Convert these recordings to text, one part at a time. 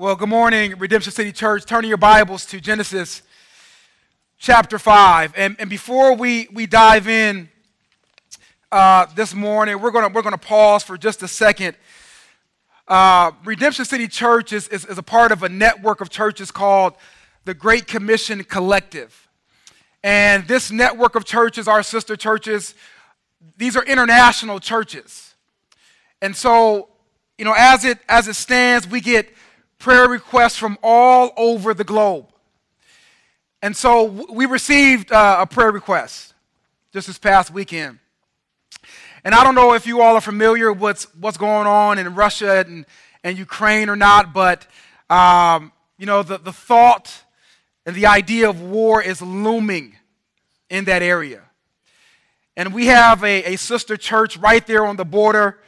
Well, good morning, Redemption City Church. Turn your Bibles to Genesis chapter 5. And, and before we, we dive in uh, this morning, we're going we're gonna pause for just a second. Uh, Redemption City Church is, is, is a part of a network of churches called the Great Commission Collective. And this network of churches, our sister churches, these are international churches. And so, you know, as it, as it stands, we get prayer requests from all over the globe. And so we received uh, a prayer request just this past weekend. And I don't know if you all are familiar with what's, what's going on in Russia and, and Ukraine or not, but, um, you know, the, the thought and the idea of war is looming in that area. And we have a, a sister church right there on the border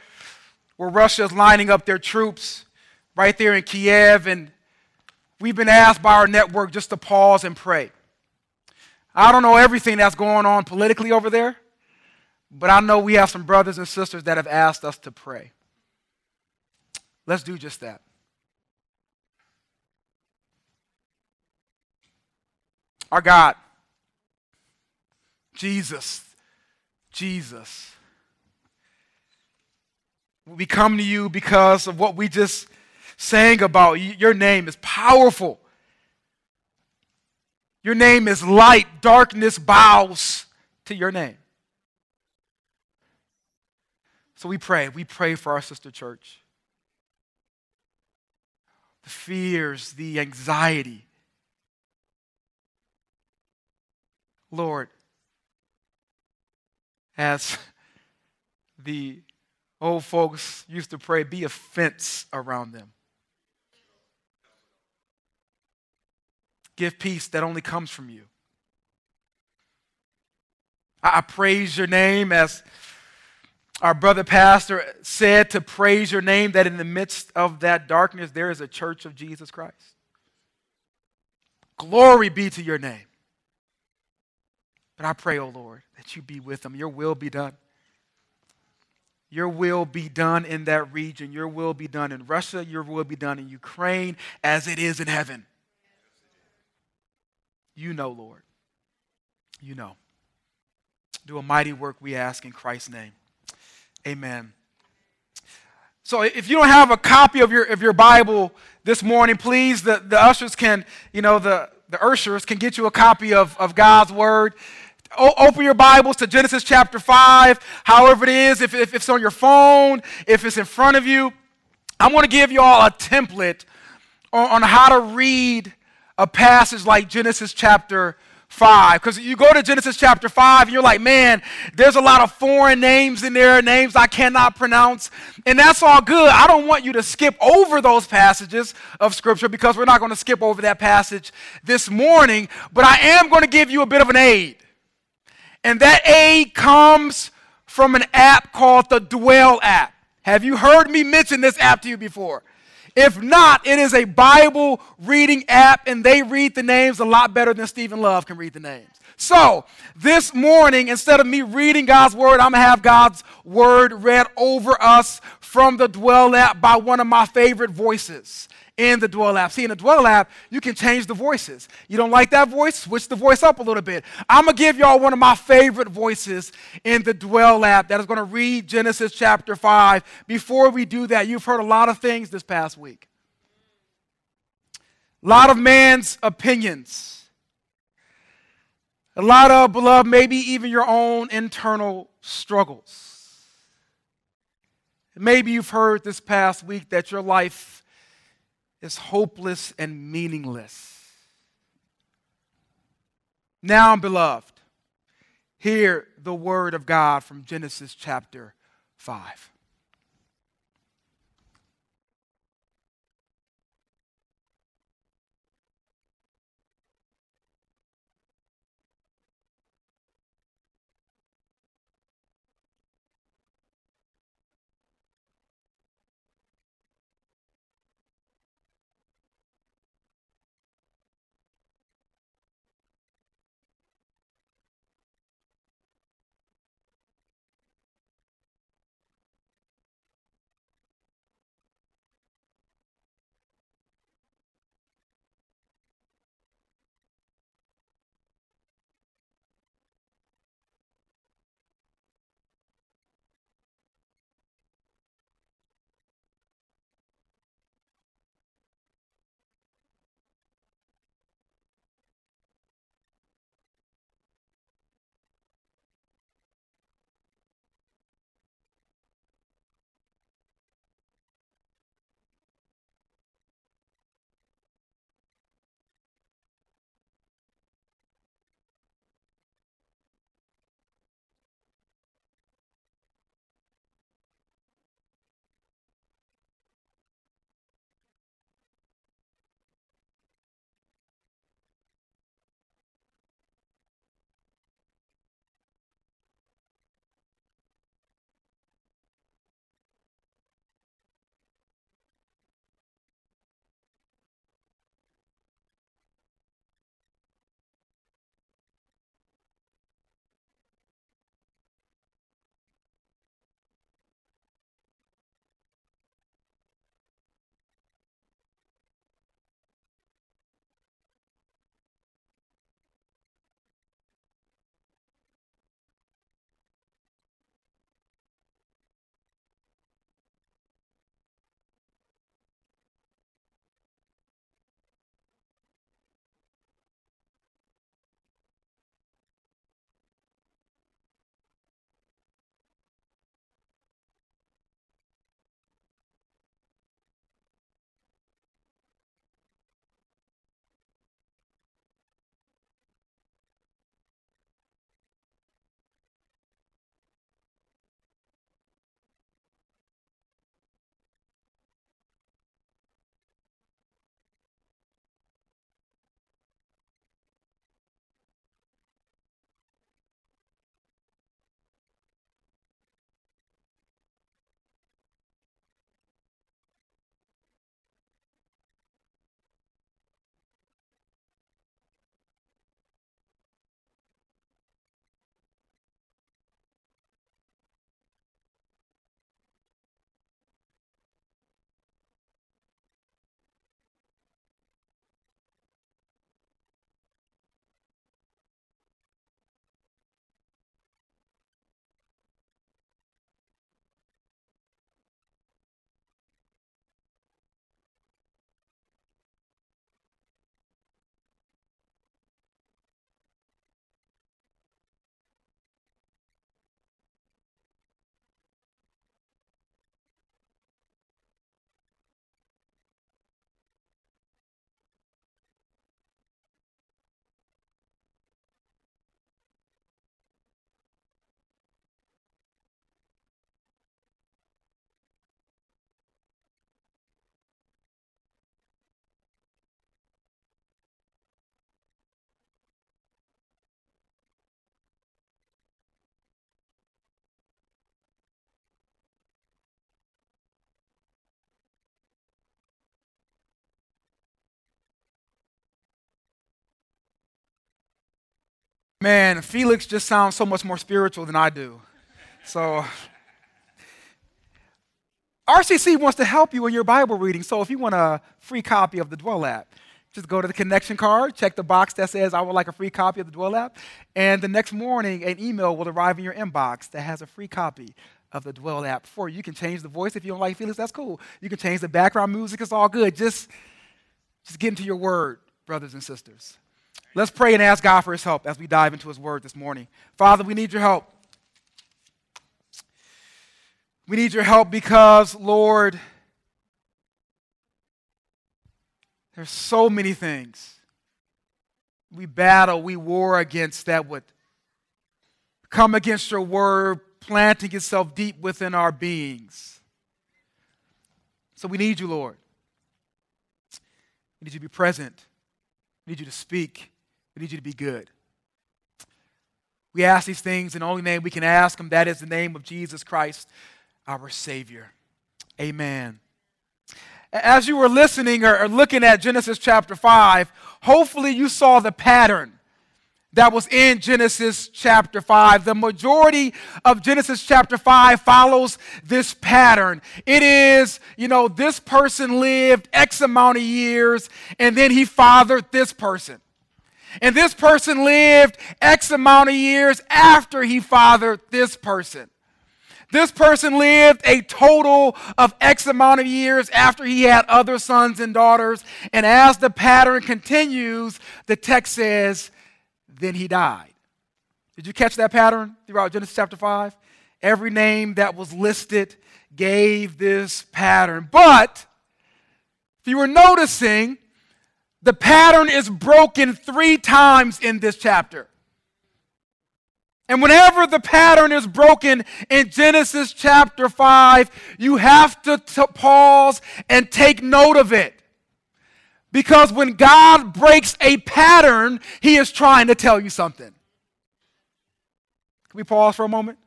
where Russia is lining up their troops right there in Kiev, and we've been asked by our network just to pause and pray. I don't know everything that's going on politically over there, but I know we have some brothers and sisters that have asked us to pray. Let's do just that. Our God, Jesus, Jesus. We come to you because of what we just sang about. Your name is powerful. Your name is light. Darkness bows to your name. So we pray. We pray for our sister church. The fears, the anxiety. Lord, as the old folks used to pray, be a fence around them. Give peace that only comes from you. I praise your name as our brother pastor said to praise your name that in the midst of that darkness there is a church of Jesus Christ. Glory be to your name. But I pray, O oh Lord, that you be with them. Your will be done. Your will be done in that region. Your will be done in Russia. Your will be done in Ukraine as it is in heaven. You know, Lord. You know. Do a mighty work, we ask in Christ's name. Amen. So if you don't have a copy of your, of your Bible this morning, please, the, the ushers can, you know, the, the ushers can get you a copy of, of God's Word. O- open your Bibles to Genesis chapter 5, however it is, if, if it's on your phone, if it's in front of you. I'm going to give you all a template on, on how to read a passage like Genesis chapter 5. Because you go to Genesis chapter 5 and you're like, man, there's a lot of foreign names in there, names I cannot pronounce. And that's all good. I don't want you to skip over those passages of Scripture because we're not going to skip over that passage this morning. But I am going to give you a bit of an aid. And that aid comes from an app called the Dwell app. Have you heard me mention this app to you before? If not, it is a Bible reading app, and they read the names a lot better than Stephen Love can read the names. So, this morning, instead of me reading God's word, I'm going to have God's word read over us from the Dwell app by one of my favorite voices in the Dwell app. See, in the Dwell app, you can change the voices. You don't like that voice? Switch the voice up a little bit. I'm going to give y'all one of my favorite voices in the Dwell app that is going to read Genesis chapter 5. Before we do that, you've heard a lot of things this past week. A lot of man's opinions. A lot of, beloved, maybe even your own internal struggles. Maybe you've heard this past week that your life is hopeless and meaningless. Now, beloved, hear the word of God from Genesis chapter 5. Man, Felix just sounds so much more spiritual than I do. So, RCC wants to help you in your Bible reading. So, if you want a free copy of the Dwell app, just go to the connection card, check the box that says, I would like a free copy of the Dwell app. And the next morning, an email will arrive in your inbox that has a free copy of the Dwell app for you. You can change the voice if you don't like Felix, that's cool. You can change the background music, it's all good. Just, just get into your word, brothers and sisters. Let's pray and ask God for his help as we dive into his word this morning. Father, we need your help. We need your help because, Lord, there's so many things we battle, we war against that would come against your word, planting itself deep within our beings. So we need you, Lord. We need you to be present. We need you to speak. We need you to be good. We ask these things in the only name we can ask them. That is the name of Jesus Christ, our Savior. Amen. As you were listening or, looking at Genesis chapter 5, hopefully you saw the pattern that was in Genesis chapter 5. The majority of Genesis chapter 5 follows this pattern. It is, you know, this person lived X amount of years and then he fathered this person. And this person lived X amount of years after he fathered this person. This person lived a total of X amount of years after he had other sons and daughters. And as the pattern continues, the text says, then he died. Did you catch that pattern throughout Genesis chapter 5? Every name that was listed gave this pattern. But if you were noticing, the pattern is broken three times in this chapter. And whenever the pattern is broken in Genesis chapter 5, you have to t- pause and take note of it. Because when God breaks a pattern, He is trying to tell you something. Can we pause for a moment?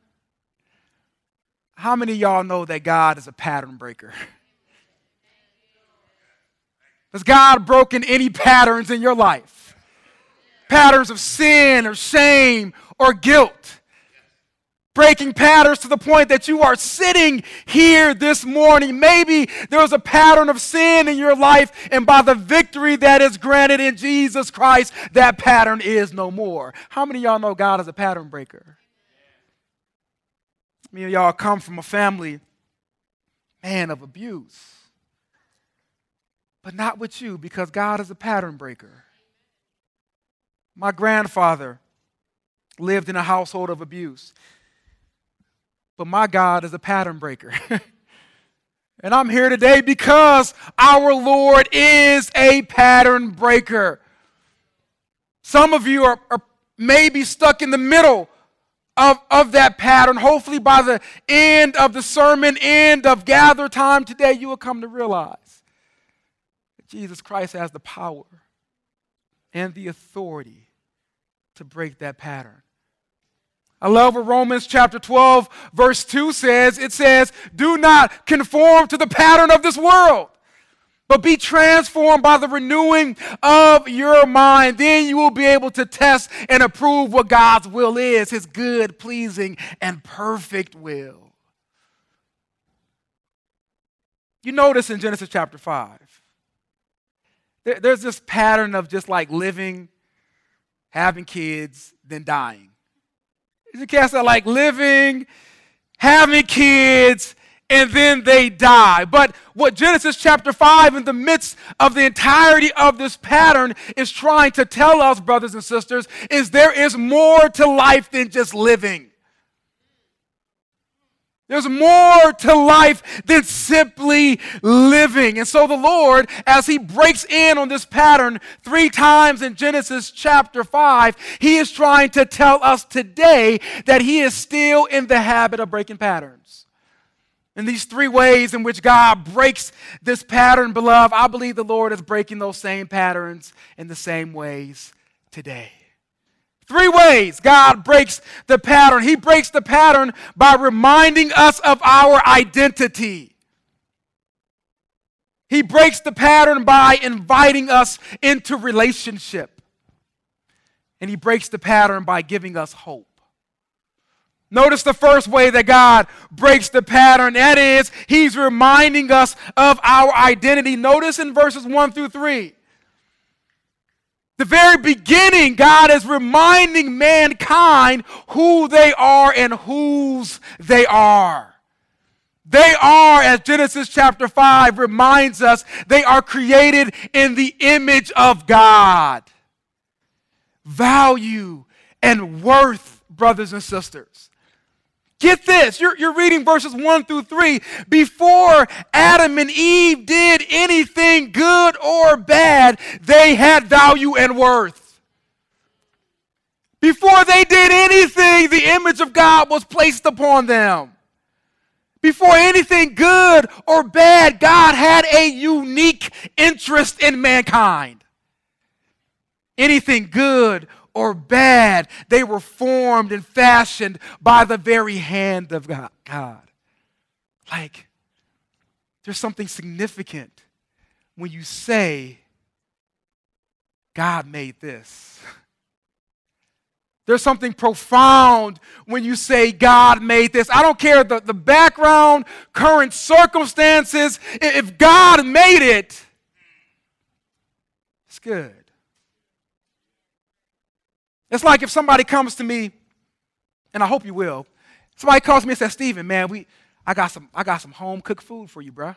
How many of y'all know that God is a pattern breaker? Has God broken any patterns in your life? Patterns of sin or shame or guilt. Breaking patterns to the point that you are sitting here this morning. Maybe there was a pattern of sin in your life, and by the victory that is granted in Jesus Christ, that pattern is no more. How many y'all know God is a pattern breaker? Many of y'all come from a family, man, of abuse. But not with you, because God is a pattern breaker. My grandfather lived in a household of abuse. But my God is a pattern breaker. and I'm here today because our Lord is a pattern breaker. Some of you are, are maybe stuck in the middle of, of that pattern. Hopefully, by the end of the sermon, end of gather time today, you will come to realize that Jesus Christ has the power and the authority to break that pattern. I love what Romans chapter 12, verse 2 says. It says, Do not conform to the pattern of this world, but be transformed by the renewing of your mind. Then you will be able to test and approve what God's will is, his good, pleasing, and perfect will. You notice in Genesis chapter 5, there's this pattern of just like living, having kids, then dying. You cast out like living, having kids, and then they die. But what Genesis chapter 5, in the midst of the entirety of this pattern, is trying to tell us, brothers and sisters, is there is more to life than just living. There's more to life than simply living. And so the Lord, as He breaks in on this pattern three times in Genesis chapter 5, He is trying to tell us today that He is still in the habit of breaking patterns. In these three ways in which God breaks this pattern, beloved, I believe the Lord is breaking those same patterns in the same ways today. Three ways God breaks the pattern. He breaks the pattern by reminding us of our identity. He breaks the pattern by inviting us into relationship. And he breaks the pattern by giving us hope. Notice the first way that God breaks the pattern. That is, He's reminding us of our identity. Notice in verses 1 through 3. The very beginning, God is reminding mankind who they are and whose they are. They are, as Genesis chapter 5 reminds us, they are created in the image of God. Value and worth, brothers and sisters. Get this, you're, you're reading verses 1 through 3. Before Adam and Eve did anything good or bad, they had value and worth. Before they did anything, the image of God was placed upon them. Before anything good or bad, God had a unique interest in mankind. Anything good or bad. They were formed and fashioned by the very hand of God. Like, there's something significant when you say, God made this. There's something profound when you say God made this. I don't care the, the background, current circumstances. If God made it, it's good. It's like if somebody comes to me, and I hope you will, somebody calls me and says, Stephen, man, we, I got some, I got some home cooked food for you, bruh.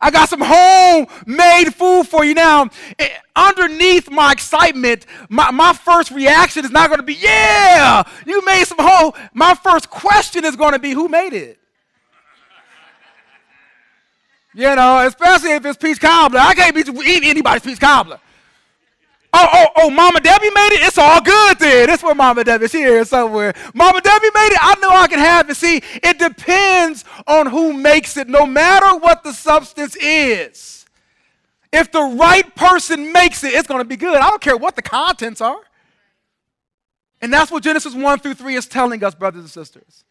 I got some homemade food for you. Now, eh, underneath my excitement, my, my first reaction is not going to be, yeah, you made some home. My first question is going to be, who made it? You know, especially if it's peach cobbler. I can't be eating anybody's peach cobbler. Oh, oh, oh, Mama Debbie made it? It's all good then. That's where Mama Debbie, here somewhere. Mama Debbie made it. I know I can have it. See, it depends on who makes it, no matter what the substance is. If the right person makes it, it's going to be good. I don't care what the contents are. And that's what Genesis 1 through 3 is telling us, brothers and sisters.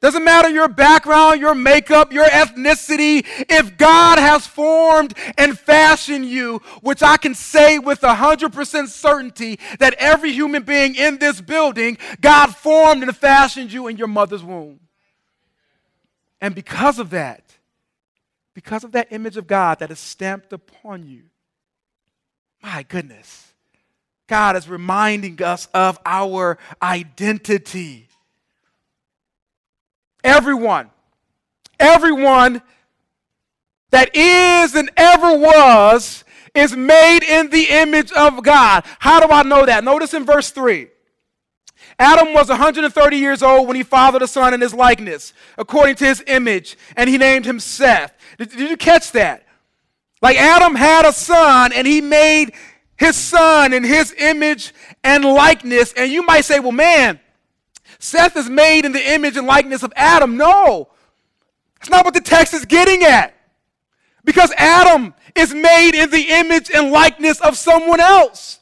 Doesn't matter your background, your makeup, your ethnicity. If God has formed and fashioned you, which I can say with 100% certainty that every human being in this building, God formed and fashioned you in your mother's womb. And because of that, because of that image of God that is stamped upon you, my goodness, God is reminding us of our identity. Everyone, everyone that is and ever was is made in the image of God. How do I know that? Notice in verse 3. Adam was 130 years old when he fathered a son in his likeness, according to his image, and he named him Seth. Did, did, you catch that? Like Adam had a son, and he made his son in his image and likeness. And you might say, well, man, Seth is made in the image and likeness of Adam. No, that's not what the text is getting at. Because Adam is made in the image and likeness of someone else.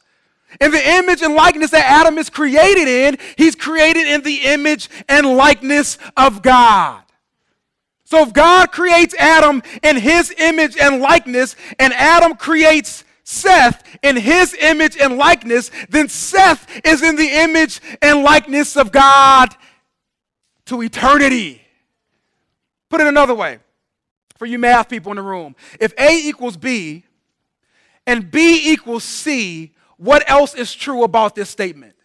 In the image and likeness that Adam is created in, he's created in the image and likeness of God. So if God creates Adam in his image and likeness, and Adam creates Seth in his image and likeness, then Seth is in the image and likeness of God to eternity. Put it another way for you math people in the room. If A equals B and B equals C, what else is true about this statement?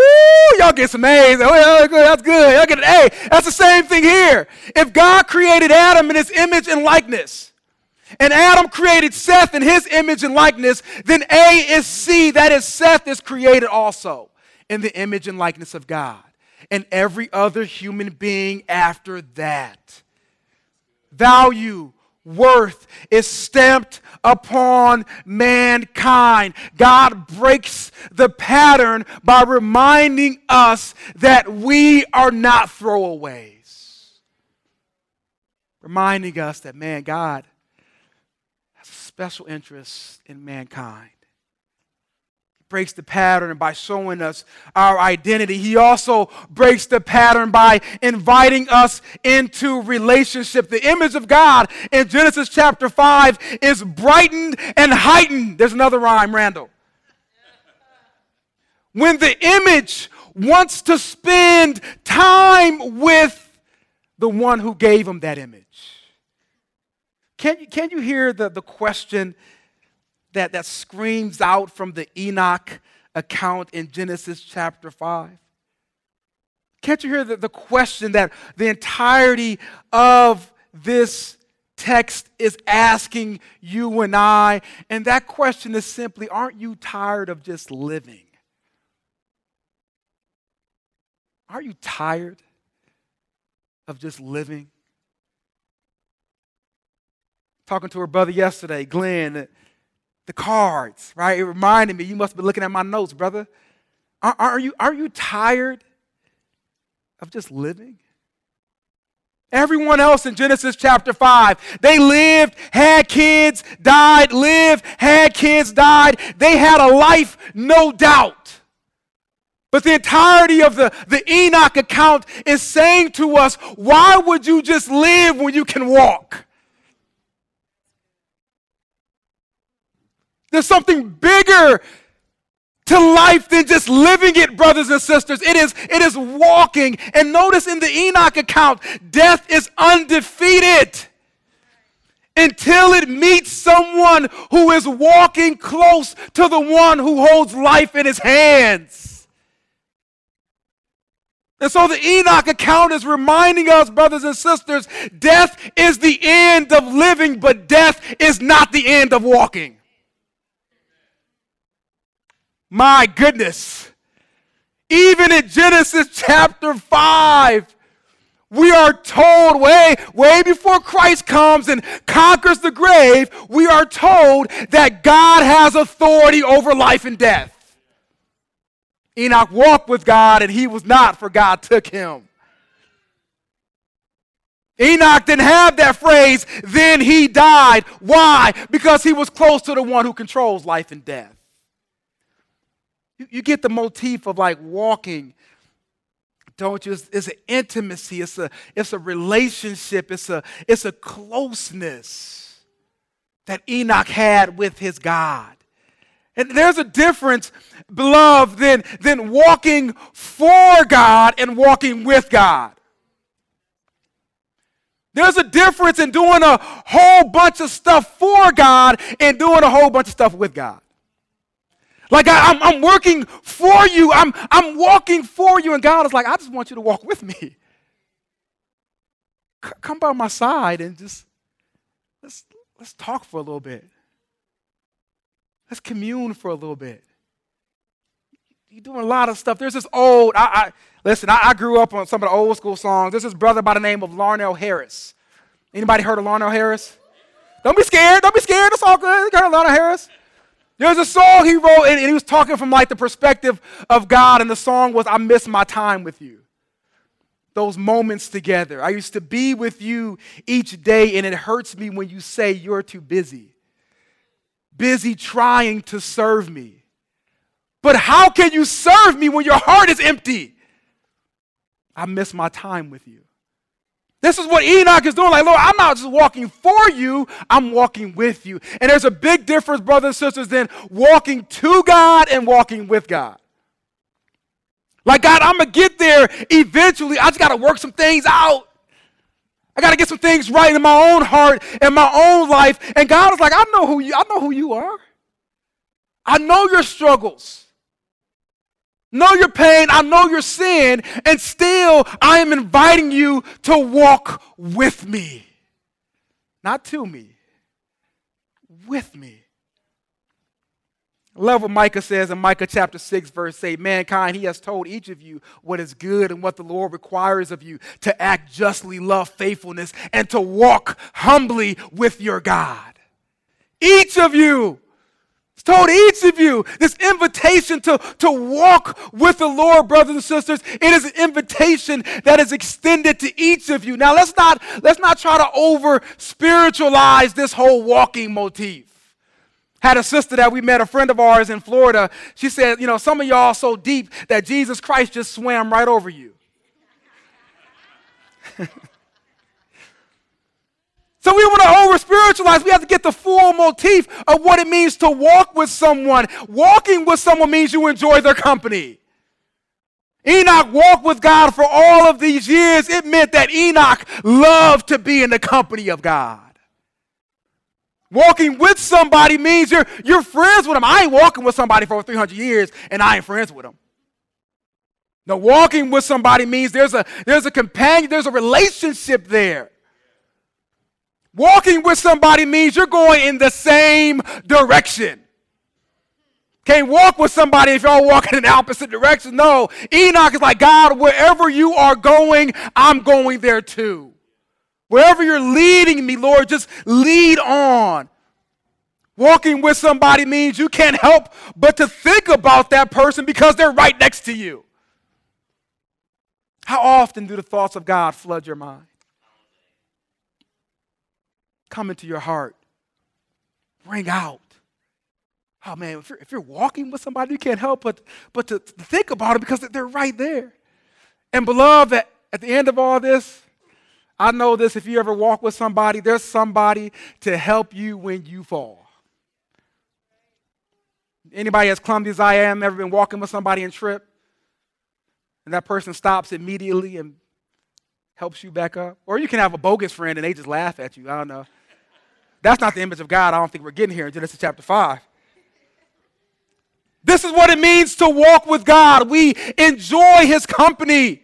Ooh, y'all get some A's. Oh, that's good. Y'all get an A. That's the same thing here. If God created Adam in his image and likeness, and Adam created Seth in his image and likeness, then A is C, that is, Seth is created also in the image and likeness of God. And every other human being after that. Value, worth is stamped upon mankind. God breaks the pattern by reminding us that we are not throwaways. Reminding us that, man, God special interest in mankind. He breaks the pattern by showing us our identity. He also breaks the pattern by inviting us into relationship. The image of God in Genesis chapter 5 is brightened and heightened. There's another rhyme, Randall. when the image wants to spend time with the one who gave him that image. Can you, can you hear the, the question that, that screams out from the Enoch account in Genesis chapter 5? Can't you hear the, the question that the entirety of this text is asking you and I? And that question is simply Aren't you tired of just living? Aren't you tired of just living? Talking to her brother yesterday, Glenn, the cards, right? It reminded me, you must be looking at my notes, brother. Aren't you, aren't you tired of just living? Everyone else in Genesis chapter 5, they lived, had kids, died, lived, had kids, died. They had a life, no doubt. But the entirety of the, the Enoch account is saying to us, why would you just live when you can walk? There's something bigger to life than just living it, brothers and sisters. It is, it is walking. And notice in the Enoch account, death is undefeated until it meets someone who is walking close to the one who holds life in his hands. And so the Enoch account is reminding us, brothers and sisters, death is the end of living, but death is not the end of walking. My goodness. Even in Genesis chapter 5, we are told way, way before Christ comes and conquers the grave, we are told that God has authority over life and death. Enoch walked with God and he was not, for God took him. Enoch didn't have that phrase, then he died. Why? Because he was close to the one who controls life and death. You, you get the motif of like walking, don't you? It's, it's, an intimacy, it's a, it's a relationship, it's a, it's a closeness that Enoch had with his God. And there's a difference, beloved, than, than walking for God and walking with God. There's a difference in doing a whole bunch of stuff for God and doing a whole bunch of stuff with God. Like I, am I'm, I'm working for you, I'm, I'm walking for you, and God is like, I just want you to walk with me. C- come by my side and just let's let's talk for a little bit. Let's commune for a little bit. You're doing a lot of stuff. There's this old, I, I listen, I, I, grew up on some of the old school songs. There's this brother by the name of Larnelle Harris. Anybody heard of Larnelle Harris? Don't be scared. Don't be scared. It's all good. You heard of Larnelle Harris? There's a song he wrote, and, and he was talking from like the perspective of God, and the song was, I miss my time with you those moments together. I used to be with you each day, and it hurts me when you say you're too busy busy trying to serve me. But how can you serve me when your heart is empty? I miss my time with you. This is what Enoch is doing. Like, Lord, I'm not just walking for you, I'm walking with you. And there's a big difference, brothers and sisters, than walking to God and walking with God. Like, God, I'm going to get there eventually. I just got to work some things out. I got to get some things right in my own heart and my own life. And God is like, I know who you, I know who you are. I know your struggles. Know your pain. I know your sin. And still, I am inviting you to walk with me. Not to me, with me. Love what Micah says in Micah chapter 6, verse 8 Mankind, he has told each of you what is good and what the Lord requires of you to act justly, love faithfulness, and to walk humbly with your God. Each of you. It's told each of you this invitation to, to walk with the Lord, brothers and sisters. It is an invitation that is extended to each of you. Now let's not let's not try to over spiritualize this whole walking motif had a sister that we met, a friend of ours in Florida. She said, You know, some of y'all so deep that Jesus Christ just swam right over you. so we want to over spiritualize. We have to get the full motif of what it means to walk with someone. Walking with someone means you enjoy their company. Enoch walked with God for all of these years. It meant that Enoch loved to be in the company of God. Walking with somebody means you're, you're friends with them. I ain't walking with somebody for over 300 years and I ain't friends with them. No, walking with somebody means there's a, there's a companion, there's a relationship there. Walking with somebody means you're going in the same direction. Can't walk with somebody if y'all walking in the opposite direction. No, Enoch is like, God, wherever you are going, I'm going there too. Wherever you're leading me, Lord, just lead on. Walking with somebody means you can't help but to think about that person because they're right next to you. How often do the thoughts of God flood your mind? Come into your heart, ring out. Oh man, if you're, if you're walking with somebody, you can't help but, but to, think about it because they're right there. And beloved, at, at the end of all this, I know this if you ever walk with somebody, there's somebody to help you when you fall. Anybody as clumsy as I am ever been walking with somebody and trip? And that person stops immediately and helps you back up? Or you can have a bogus friend and they just laugh at you. I don't know. That's not the image of God I don't think we're getting here in Genesis chapter 5. This is what it means to walk with God. We enjoy His company.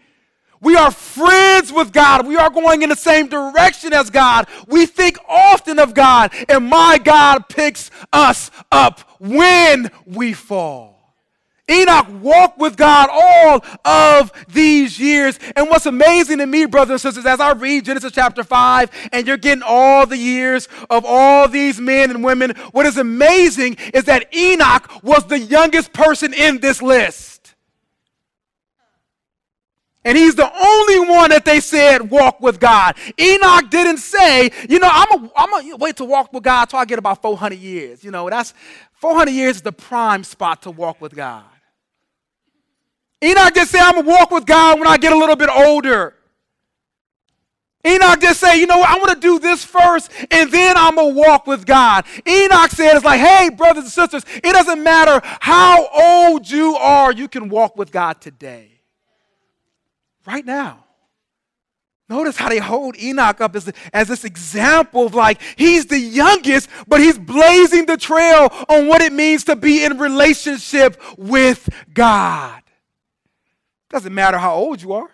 We are friends with God. We are going in the same direction as God. We think often of God, and my God picks us up when we fall. Enoch walked with God all of these years. And what's amazing to me, brothers and sisters, as I read Genesis chapter 5, and you're getting all the years of all these men and women, what is amazing is that Enoch was the youngest person in this list. And he's the only one that they said walk with God. Enoch didn't say, you know, I'm going I'm to wait to walk with God until I get about 400 years. You know, that's 400 years is the prime spot to walk with God. Enoch just say, I'm going to walk with God when I get a little bit older. Enoch just say, you know what, I want to do this first and then I'm going to walk with God. Enoch said, it's like, hey, brothers and sisters, it doesn't matter how old you are, you can walk with God today. Right now. Notice how they hold Enoch up as, as this example of like, he's the youngest, but he's blazing the trail on what it means to be in relationship with God. Doesn't matter how old you are.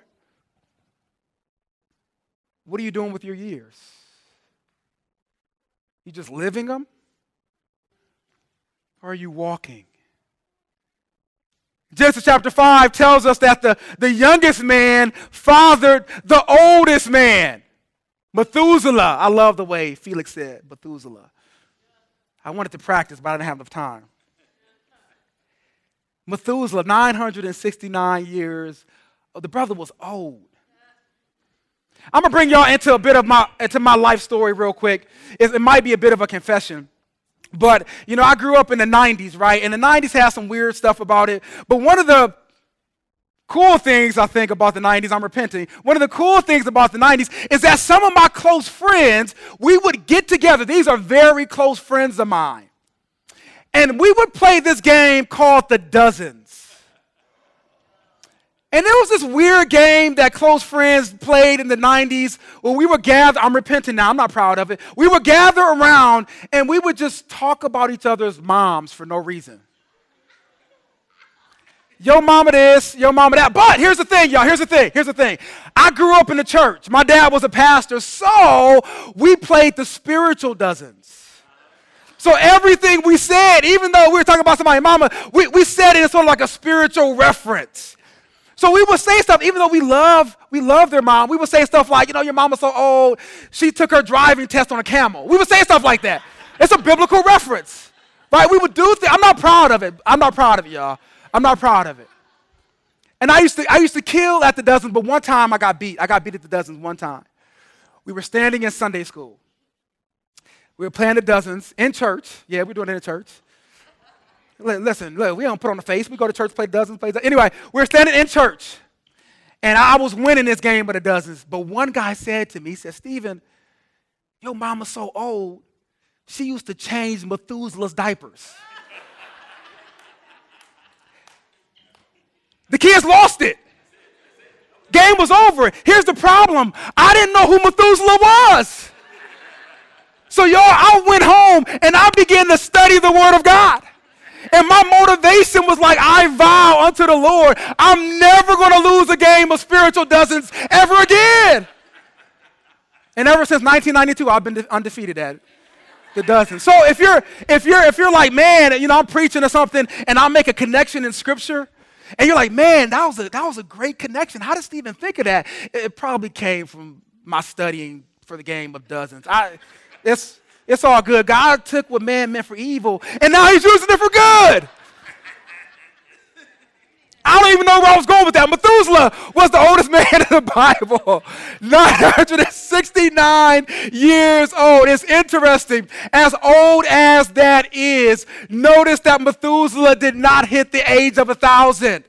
What are you doing with your years? You just living them? Or are you walking? Genesis chapter 5 tells us that the, the youngest man fathered the oldest man. Methuselah. I love the way Felix said Methuselah. I wanted to practice, but I didn't have enough time. Methuselah, 969 years. Oh, the brother was old. I'm gonna bring y'all into a bit of my into my life story real quick. It, it, might be a bit of a confession, but you know I grew up in the '90s, right? And the '90s had some weird stuff about it. But one of the cool things I think about the 90s, I'm repenting. One of the cool things about the 90s is that some of my close friends, we would get together. These are very close friends of mine. And we would play this game called the Dozens. And there was this weird game that close friends played in the 90s where we would gather. I'm repenting now, I'm not proud of it. We would gather around and we would just talk about each other's moms for no reason. Yo mama this, yo mama that. But here's the thing, y'all. Here's the thing. Here's the thing. I grew up in the church. My dad was a pastor, so we played the spiritual dozens. So everything we said, even though we were talking about somebody, mama, we, we said it in sort of like a spiritual reference. So we would say stuff, even though we love, we love their mom, we would say stuff like, you know, your mama's so old, she took her driving test on a camel. We would say stuff like that. It's a biblical reference. Right? We would do things. I'm not proud of it. I'm not proud of it, y'all. I'm not proud of it. And I used to I used to kill at the dozens, but one time I got beat. I got beat at the dozens one time. We were standing in Sunday school. We were playing the dozens in church. Yeah, we're doing it in church. Listen, look, we don't put on a face. We go to church, play dozens, play dozens. Anyway, we're standing in church. And I was winning this game of the dozens. But one guy said to me, he said, Stephen, your mama's so old, she used to change Methuselah's diapers. The kids lost it. Game was over. Here's the problem I didn't know who Methuselah was. So, y'all, I went home and I began to study the Word of God. And my motivation was like, I vow unto the Lord, I'm never going to lose a game of spiritual dozens ever again. And ever since 1992, I've been undefeated at it. The dozen. So if you're if you're if you're like, man, you know, I'm preaching or something, and I make a connection in Scripture, and you're like, man, that was a that was a great connection. How did Stephen think of that? It probably came from my studying for the game of dozens. I, it's it's all good. God took what man meant for evil, and now He's using it for good. I don't even know where I was going with that. Methuselah was the oldest man in the Bible, 969 years old. It's interesting. As old as that is, notice that Methuselah did not hit the age of a thousand.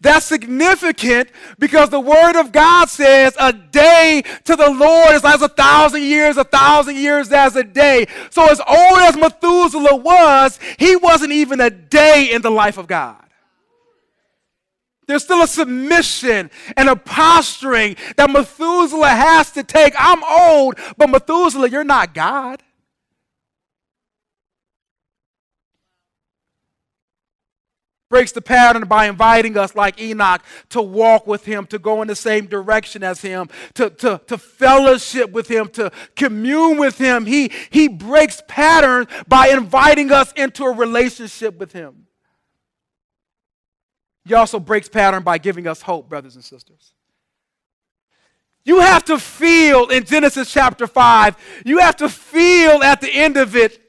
That's significant because the Word of God says a day to the Lord is as a thousand years, a thousand years as a day. So, as old as Methuselah was, he wasn't even a day in the life of God. There's still a submission and a posturing that Methuselah has to take. I'm old, but Methuselah, you're not God. Breaks the pattern by inviting us, like Enoch, to walk with him, to go in the same direction as him, to, to, to fellowship with him, to commune with him. He, he breaks patterns by inviting us into a relationship with him. He also breaks pattern by giving us hope, brothers and sisters. You have to feel in Genesis chapter 5, you have to feel at the end of it,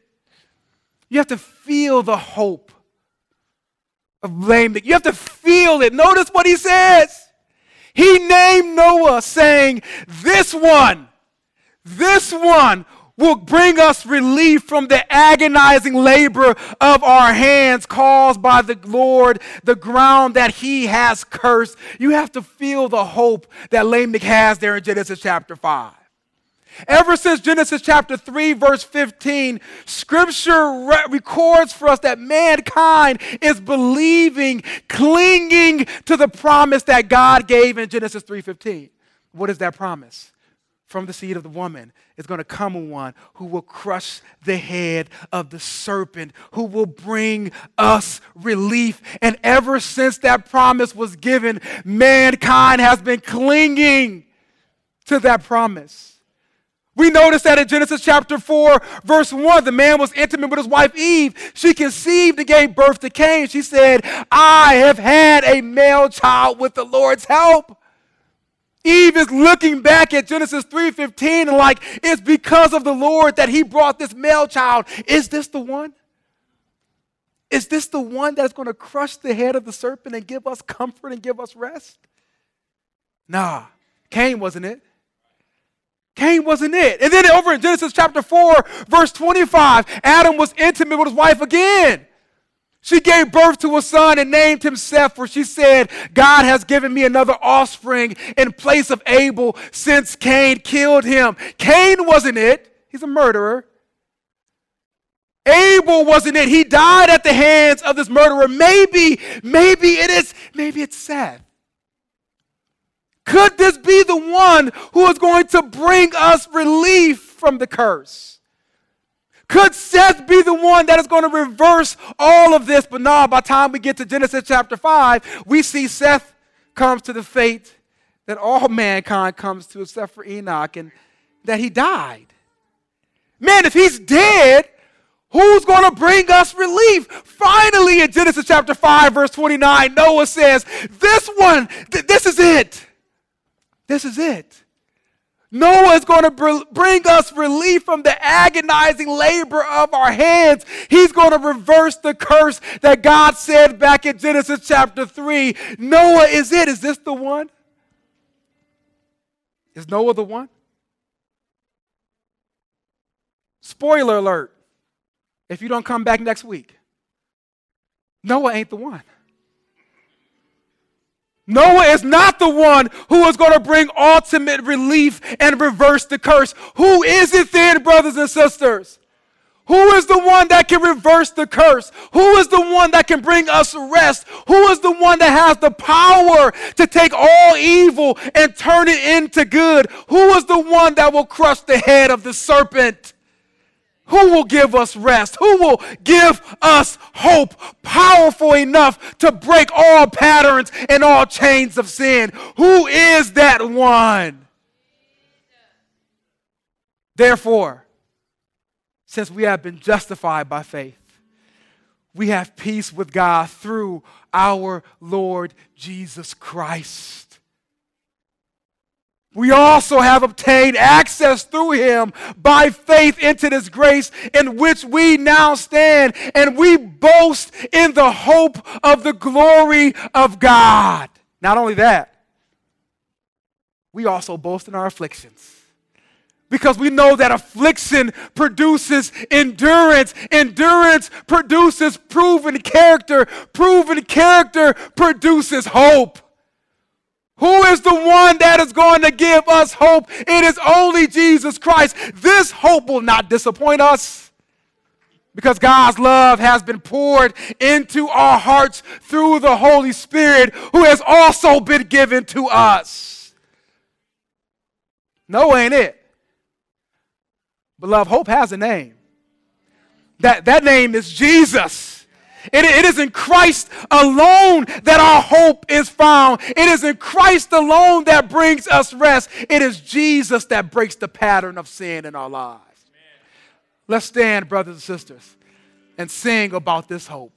you have to feel the hope of Lamech. You have to feel it. Notice what he says. He named Noah, saying, This one, this one will bring us relief from the agonizing labor of our hands caused by the Lord, the ground that He has cursed. You have to feel the hope that Lamech has there in Genesis chapter 5. Ever since Genesis chapter 3, verse 15, scripture re- records for us that mankind is believing, clinging to the promise that God gave in Genesis 3:15. What is that promise? from the seed of the woman is going to come one who will crush the head of the serpent, who will bring us relief. And ever since that promise was given, mankind has been clinging to that promise. We notice that in Genesis chapter 4, verse 1, the man was intimate with his wife Eve. She conceived and gave birth to Cain. She said, I have had a male child with the Lord's help. Eve is looking back at Genesis 3:15 and like it's because of the Lord that he brought this male child. Is this the one? Is this the one that's going to crush the head of the serpent and give us comfort and give us rest? Nah, Cain wasn't it. Cain wasn't it. And then over in Genesis chapter 4, verse 25, Adam was intimate with his wife again. She gave birth to a son and named him Seth, for she said, God has given me another offspring in place of Abel since Cain killed him. Cain wasn't it, he's a murderer. Abel wasn't it, he died at the hands of this murderer. Maybe, maybe it is, maybe it's Seth. Could this be the one who is going to bring us relief from the curse? Could Seth be the one that is going to reverse all of this? But no, by the time we get to Genesis chapter 5, we see Seth comes to the fate that all mankind comes to except for Enoch and that he died. Man, if he's dead, who's going to bring us relief? Finally, in Genesis chapter 5, verse 29, Noah says, This one, th- this is it. This is it. Noah is going to bring us relief from the agonizing labor of our hands. He's going to reverse the curse that God said back in Genesis chapter 3. Noah is it. Is this the one? Is Noah the one? Spoiler alert if you don't come back next week, Noah ain't the one. Noah is not the one who is going to bring ultimate relief and reverse the curse. Who is it then, brothers and sisters? Who is the one that can reverse the curse? Who is the one that can bring us rest? Who is the one that has the power to take all evil and turn it into good? Who is the one that will crush the head of the serpent? Who will give us rest? Who will give us hope powerful enough to break all patterns and all chains of sin? Who is that one? Therefore, since we have been justified by faith, we have peace with God through our Lord Jesus Christ. We also have obtained access through him by faith into this grace in which we now stand, and we boast in the hope of the glory of God. Not only that, we also boast in our afflictions because we know that affliction produces endurance. Endurance produces proven character. Proven character produces hope. Who is the one that is going to give us hope? It is only Jesus Christ. This hope will not disappoint us because God's love has been poured into our hearts through the Holy Spirit who has also been given to us. Noah, ain't it? Beloved, hope has a name. That, that name is Jesus. It, it is in Christ alone that our hope is found. It is in Christ alone that brings us rest. It is Jesus that breaks the pattern of sin in our lives. Let's stand, brothers and sisters, and sing about this hope.